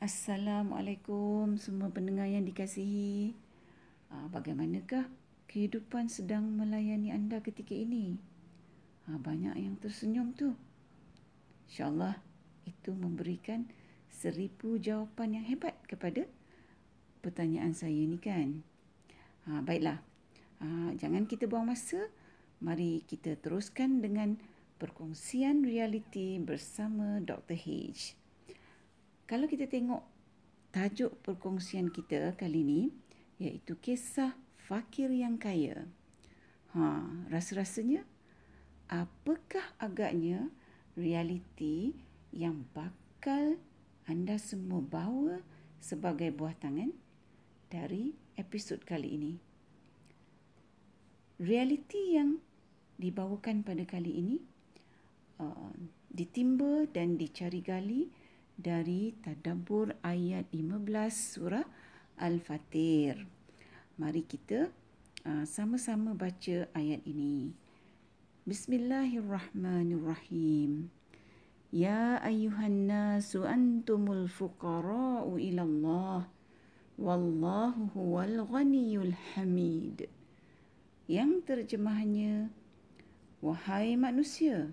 Assalamualaikum semua pendengar yang dikasihi. Ah, bagaimanakah kehidupan sedang melayani anda ketika ini? Ah, banyak yang tersenyum tu. InsyaAllah itu memberikan seribu jawapan yang hebat kepada pertanyaan saya ni kan. Ha, baiklah, jangan kita buang masa. Mari kita teruskan dengan perkongsian realiti bersama Dr. H. Kalau kita tengok tajuk perkongsian kita kali ini iaitu kisah fakir yang kaya. Ha, rasa-rasanya apakah agaknya realiti yang bakal anda semua bawa sebagai buah tangan dari episod kali ini. Realiti yang dibawakan pada kali ini uh, ditimba dan dicari gali dari tadabbur ayat 15 surah Al-Fatir. Mari kita uh, sama-sama baca ayat ini. Bismillahirrahmanirrahim. Ya ayuhan nasu antumul fuqara'u ila Allah. Wallahu huwal ghaniyul hamid. Yang terjemahannya, Wahai manusia,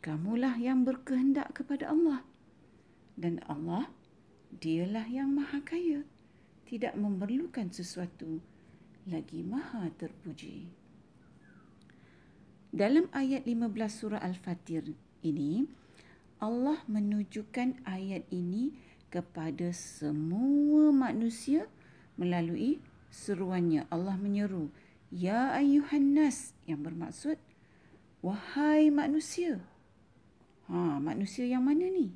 kamulah yang berkehendak kepada Allah. Dan Allah, dialah yang maha kaya, tidak memerlukan sesuatu lagi maha terpuji. Dalam ayat 15 surah Al-Fatir ini, Allah menunjukkan ayat ini kepada semua manusia melalui seruannya. Allah menyeru, Ya ayuhan nas yang bermaksud, Wahai manusia. Ha, manusia yang mana ni?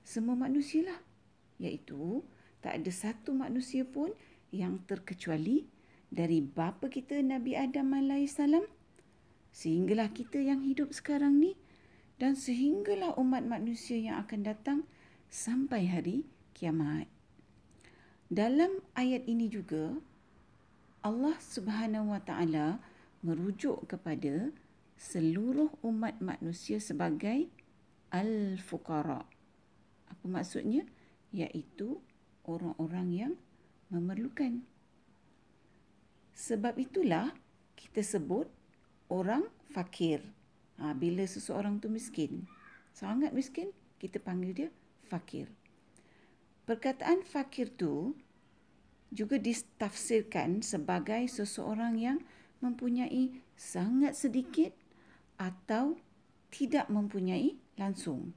Semua manusia lah. Iaitu, tak ada satu manusia pun yang terkecuali dari bapa kita Nabi Adam AS sehinggalah kita yang hidup sekarang ni dan sehinggalah umat manusia yang akan datang sampai hari kiamat. Dalam ayat ini juga Allah Subhanahu Wa Taala merujuk kepada seluruh umat manusia sebagai al-fuqara. Apa maksudnya? Iaitu orang-orang yang memerlukan. Sebab itulah kita sebut orang fakir. Ha, bila seseorang tu miskin, sangat miskin, kita panggil dia fakir. Perkataan fakir tu juga ditafsirkan sebagai seseorang yang mempunyai sangat sedikit atau tidak mempunyai langsung.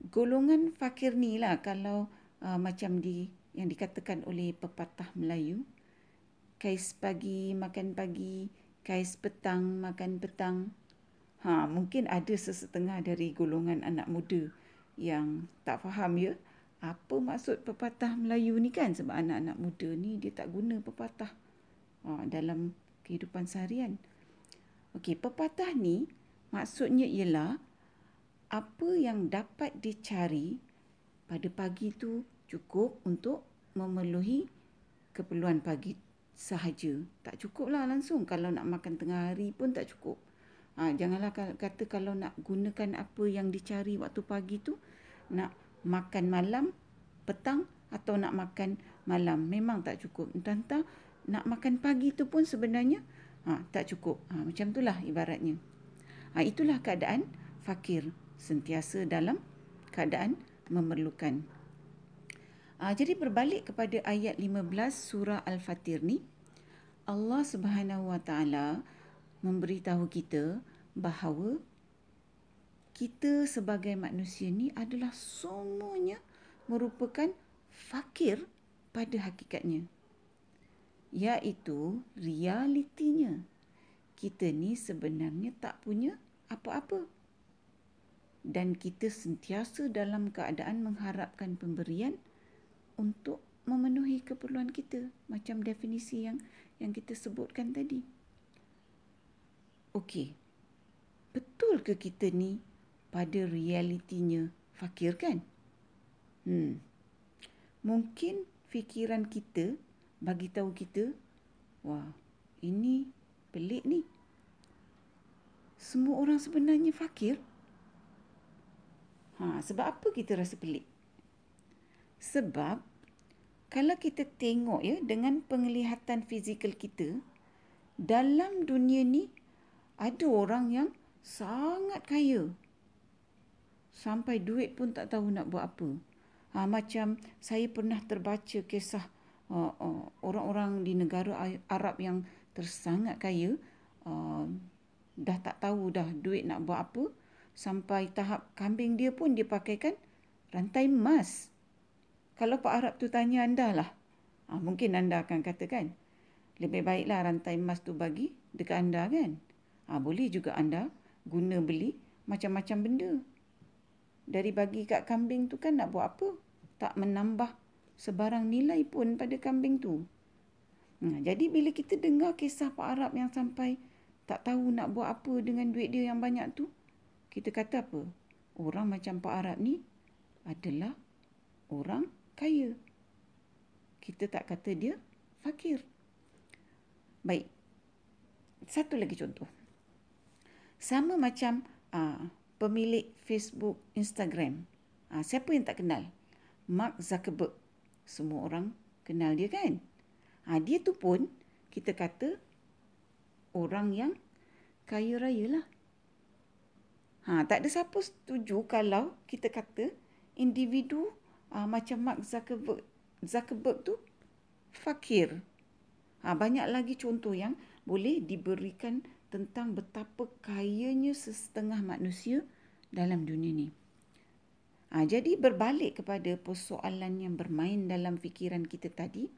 Golongan fakir ni lah kalau uh, macam di yang dikatakan oleh pepatah Melayu, kais pagi makan pagi, kais petang makan petang. Ha, mungkin ada sesetengah dari golongan anak muda yang tak faham ya apa maksud pepatah Melayu ni kan sebab anak-anak muda ni dia tak guna pepatah ha, dalam kehidupan seharian. Okey, pepatah ni maksudnya ialah apa yang dapat dicari pada pagi tu cukup untuk memenuhi keperluan pagi sahaja. Tak cukup lah langsung kalau nak makan tengah hari pun tak cukup. Ha, janganlah kata kalau nak gunakan apa yang dicari waktu pagi tu nak makan malam, petang atau nak makan malam. Memang tak cukup. Entah-entah nak makan pagi tu pun sebenarnya ha, tak cukup. Ha, macam itulah ibaratnya. Ha, itulah keadaan fakir sentiasa dalam keadaan memerlukan. Ha, jadi berbalik kepada ayat 15 surah Al-Fatir ni, Allah Subhanahu Wa Taala memberitahu kita bahawa kita sebagai manusia ni adalah semuanya merupakan fakir pada hakikatnya. Iaitu realitinya. Kita ni sebenarnya tak punya apa-apa. Dan kita sentiasa dalam keadaan mengharapkan pemberian untuk memenuhi keperluan kita. Macam definisi yang yang kita sebutkan tadi. Okey. Betul ke kita ni pada realitinya fakir kan? Hmm. Mungkin fikiran kita bagi tahu kita, wah, ini pelik ni. Semua orang sebenarnya fakir. Ha, sebab apa kita rasa pelik? Sebab kalau kita tengok ya dengan penglihatan fizikal kita, dalam dunia ni ada orang yang sangat kaya. Sampai duit pun tak tahu nak buat apa. Ha, macam saya pernah terbaca kisah uh, uh, orang-orang di negara Arab yang tersangat kaya. Uh, dah tak tahu dah duit nak buat apa. Sampai tahap kambing dia pun dia pakaikan rantai emas. Kalau Pak Arab tu tanya anda lah. Ha, mungkin anda akan katakan. Lebih baiklah rantai emas tu bagi dekat anda kan. Ha, boleh juga anda guna beli macam-macam benda. Dari bagi kat kambing tu kan nak buat apa? Tak menambah sebarang nilai pun pada kambing tu. Ha, jadi bila kita dengar kisah Pak Arab yang sampai tak tahu nak buat apa dengan duit dia yang banyak tu, kita kata apa? Orang macam Pak Arab ni adalah orang kaya. Kita tak kata dia fakir. Baik. Satu lagi contoh. Sama macam aa, ah, pemilik Facebook, Instagram. Aa, ah, siapa yang tak kenal? Mark Zuckerberg. Semua orang kenal dia kan? Ha, dia tu pun kita kata orang yang kaya raya lah. Ha, tak ada siapa setuju kalau kita kata individu uh, macam Mark Zuckerberg, Zuckerberg tu fakir. Ha, banyak lagi contoh yang boleh diberikan tentang betapa kayanya setengah manusia dalam dunia ni. Ha, jadi berbalik kepada persoalan yang bermain dalam fikiran kita tadi,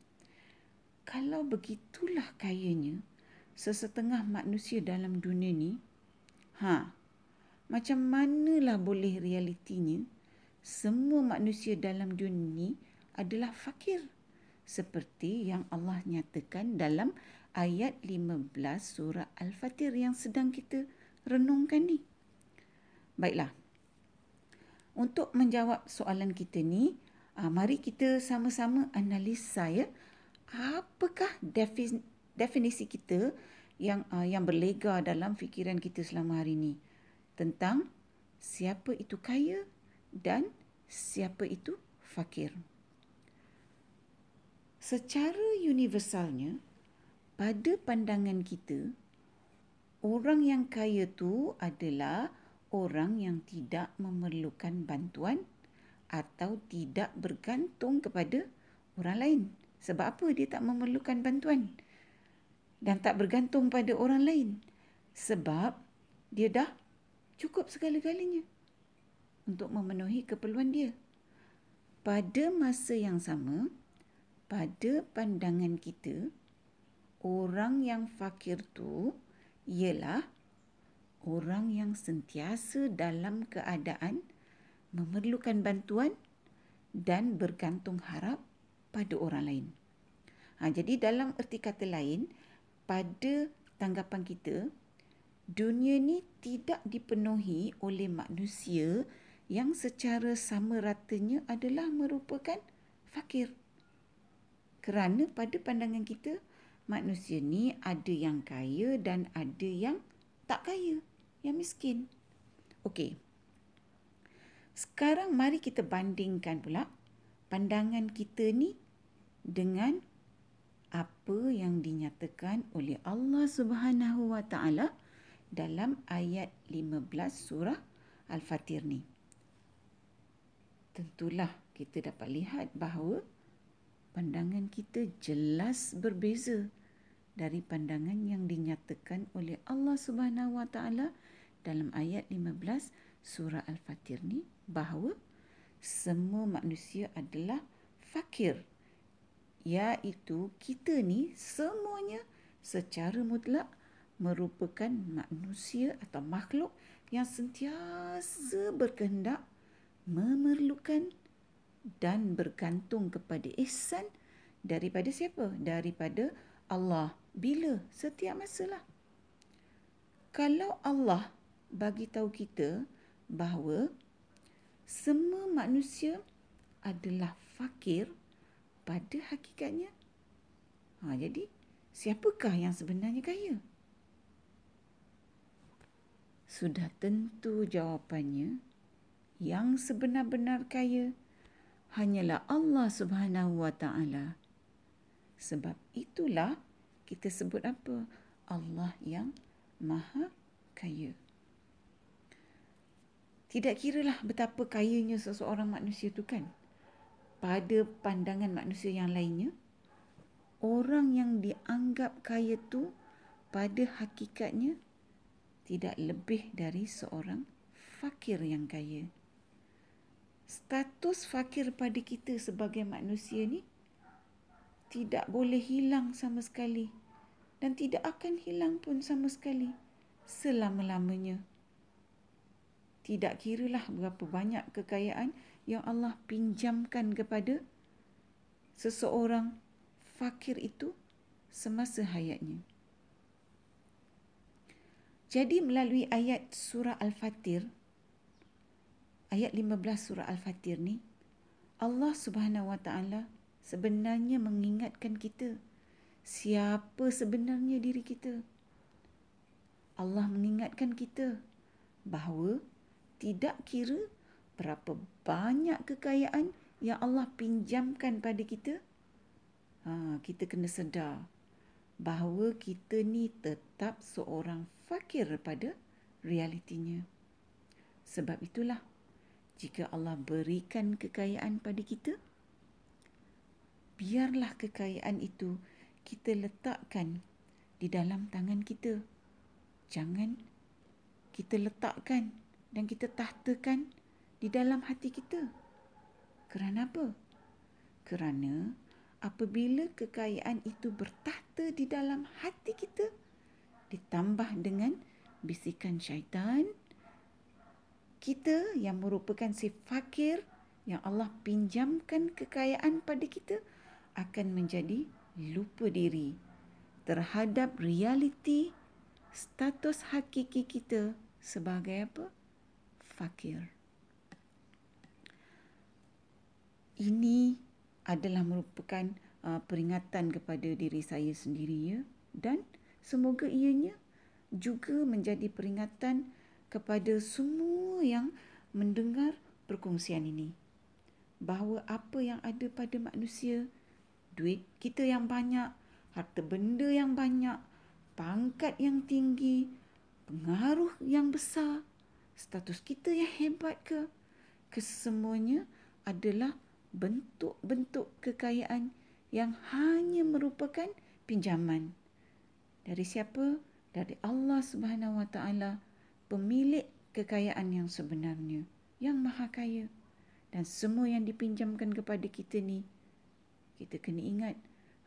kalau begitulah kayanya sesetengah manusia dalam dunia ni, ha, macam manalah boleh realitinya semua manusia dalam dunia ini adalah fakir seperti yang Allah nyatakan dalam ayat 15 surah Al-Fatir yang sedang kita renungkan ni. Baiklah. Untuk menjawab soalan kita ni, ah, mari kita sama-sama analisa ya. Apakah definisi kita yang ah, yang berlega dalam fikiran kita selama hari ini tentang siapa itu kaya dan siapa itu fakir. Secara universalnya, pada pandangan kita, orang yang kaya tu adalah orang yang tidak memerlukan bantuan atau tidak bergantung kepada orang lain. Sebab apa dia tak memerlukan bantuan dan tak bergantung pada orang lain? Sebab dia dah cukup segala-galanya untuk memenuhi keperluan dia. Pada masa yang sama, pada pandangan kita, orang yang fakir tu ialah orang yang sentiasa dalam keadaan memerlukan bantuan dan bergantung harap pada orang lain. Ha, jadi dalam erti kata lain, pada tanggapan kita, dunia ni tidak dipenuhi oleh manusia yang secara sama ratanya adalah merupakan fakir. Kerana pada pandangan kita, manusia ni ada yang kaya dan ada yang tak kaya, yang miskin. Okey. Sekarang mari kita bandingkan pula pandangan kita ni dengan apa yang dinyatakan oleh Allah Subhanahu Wa Taala dalam ayat 15 surah Al-Fatir ni. Tentulah kita dapat lihat bahawa pandangan kita jelas berbeza dari pandangan yang dinyatakan oleh Allah Subhanahu Wa Taala dalam ayat 15 surah Al-Fatir ni bahawa semua manusia adalah fakir. Iaitu kita ni semuanya secara mutlak merupakan manusia atau makhluk yang sentiasa berkehendak memerlukan dan bergantung kepada ihsan daripada siapa? Daripada Allah. Bila? Setiap masalah. Kalau Allah bagi tahu kita bahawa semua manusia adalah fakir pada hakikatnya. Ha, jadi, siapakah yang sebenarnya kaya? Sudah tentu jawapannya yang sebenar-benar kaya hanyalah Allah Subhanahu wa taala. Sebab itulah kita sebut apa? Allah yang Maha Kaya. Tidak kiralah betapa kayanya seseorang manusia itu kan. Pada pandangan manusia yang lainnya, orang yang dianggap kaya tu pada hakikatnya tidak lebih dari seorang fakir yang kaya. Status fakir pada kita sebagai manusia ni tidak boleh hilang sama sekali dan tidak akan hilang pun sama sekali selama-lamanya tidak kiralah berapa banyak kekayaan yang Allah pinjamkan kepada seseorang fakir itu semasa hayatnya. Jadi melalui ayat surah Al-Fatir, ayat 15 surah Al-Fatir ni, Allah Subhanahu Wa Taala sebenarnya mengingatkan kita siapa sebenarnya diri kita. Allah mengingatkan kita bahawa tidak kira berapa banyak kekayaan yang Allah pinjamkan pada kita, ha, kita kena sedar bahawa kita ni tetap seorang fakir pada realitinya. Sebab itulah, jika Allah berikan kekayaan pada kita, biarlah kekayaan itu kita letakkan di dalam tangan kita. Jangan kita letakkan dan kita tahtakan di dalam hati kita. Kerana apa? Kerana apabila kekayaan itu bertahta di dalam hati kita ditambah dengan bisikan syaitan kita yang merupakan si fakir yang Allah pinjamkan kekayaan pada kita akan menjadi lupa diri terhadap realiti status hakiki kita sebagai apa? fakir. Ini adalah merupakan uh, peringatan kepada diri saya sendiri ya. Dan semoga ianya juga menjadi peringatan kepada semua yang mendengar perkongsian ini. Bahawa apa yang ada pada manusia duit kita yang banyak harta benda yang banyak pangkat yang tinggi pengaruh yang besar status kita yang hebat ke kesemuanya adalah bentuk-bentuk kekayaan yang hanya merupakan pinjaman. Dari siapa? Dari Allah Subhanahu Wa Taala pemilik kekayaan yang sebenarnya yang maha kaya. Dan semua yang dipinjamkan kepada kita ni kita kena ingat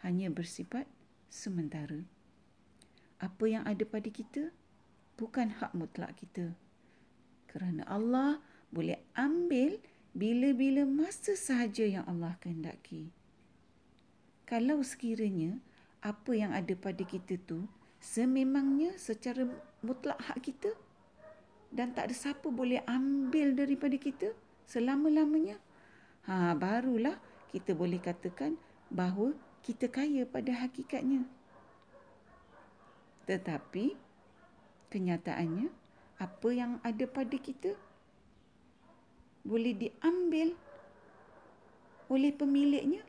hanya bersifat sementara. Apa yang ada pada kita bukan hak mutlak kita. Kerana Allah boleh ambil bila-bila masa sahaja yang Allah kehendaki. Kalau sekiranya apa yang ada pada kita tu sememangnya secara mutlak hak kita dan tak ada siapa boleh ambil daripada kita selama-lamanya, ha barulah kita boleh katakan bahawa kita kaya pada hakikatnya. Tetapi kenyataannya apa yang ada pada kita boleh diambil oleh pemiliknya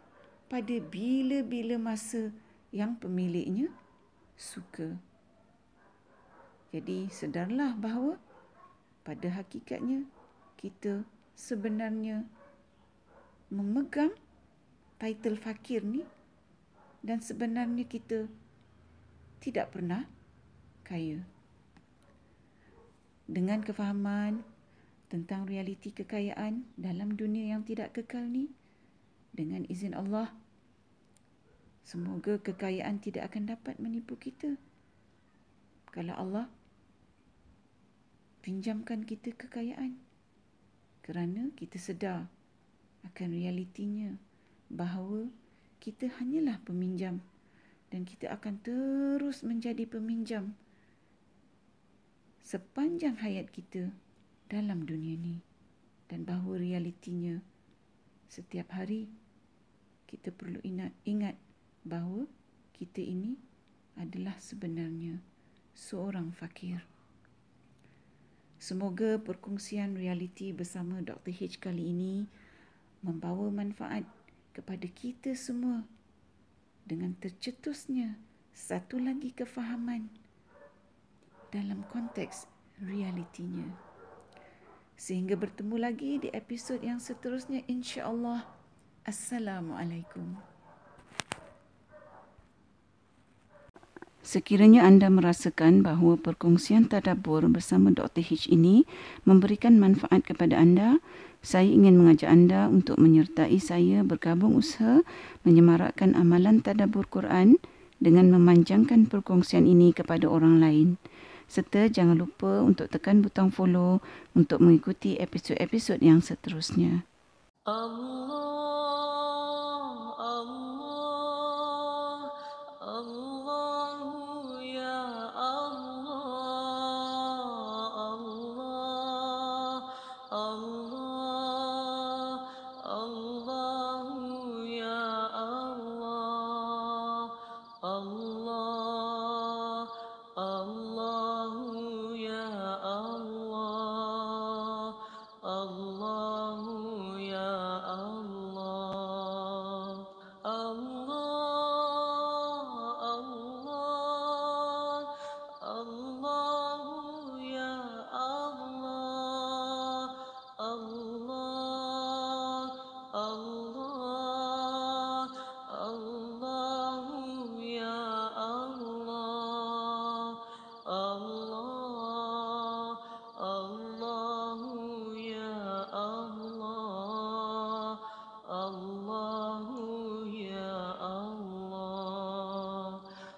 pada bila-bila masa yang pemiliknya suka. Jadi sedarlah bahawa pada hakikatnya kita sebenarnya memegang title fakir ni dan sebenarnya kita tidak pernah kaya dengan kefahaman tentang realiti kekayaan dalam dunia yang tidak kekal ni? Dengan izin Allah semoga kekayaan tidak akan dapat menipu kita. Kalau Allah pinjamkan kita kekayaan kerana kita sedar akan realitinya bahawa kita hanyalah peminjam dan kita akan terus menjadi peminjam sepanjang hayat kita dalam dunia ini dan bahawa realitinya setiap hari kita perlu ingat, ingat bahawa kita ini adalah sebenarnya seorang fakir. Semoga perkongsian realiti bersama Dr. H kali ini membawa manfaat kepada kita semua dengan tercetusnya satu lagi kefahaman dalam konteks realitinya. Sehingga bertemu lagi di episod yang seterusnya insya-Allah. Assalamualaikum. Sekiranya anda merasakan bahawa perkongsian tadabbur bersama Dr. H ini memberikan manfaat kepada anda, saya ingin mengajak anda untuk menyertai saya bergabung usaha menyemarakkan amalan tadabbur Quran dengan memanjangkan perkongsian ini kepada orang lain. Serta jangan lupa untuk tekan butang follow untuk mengikuti episod-episod yang seterusnya. Allah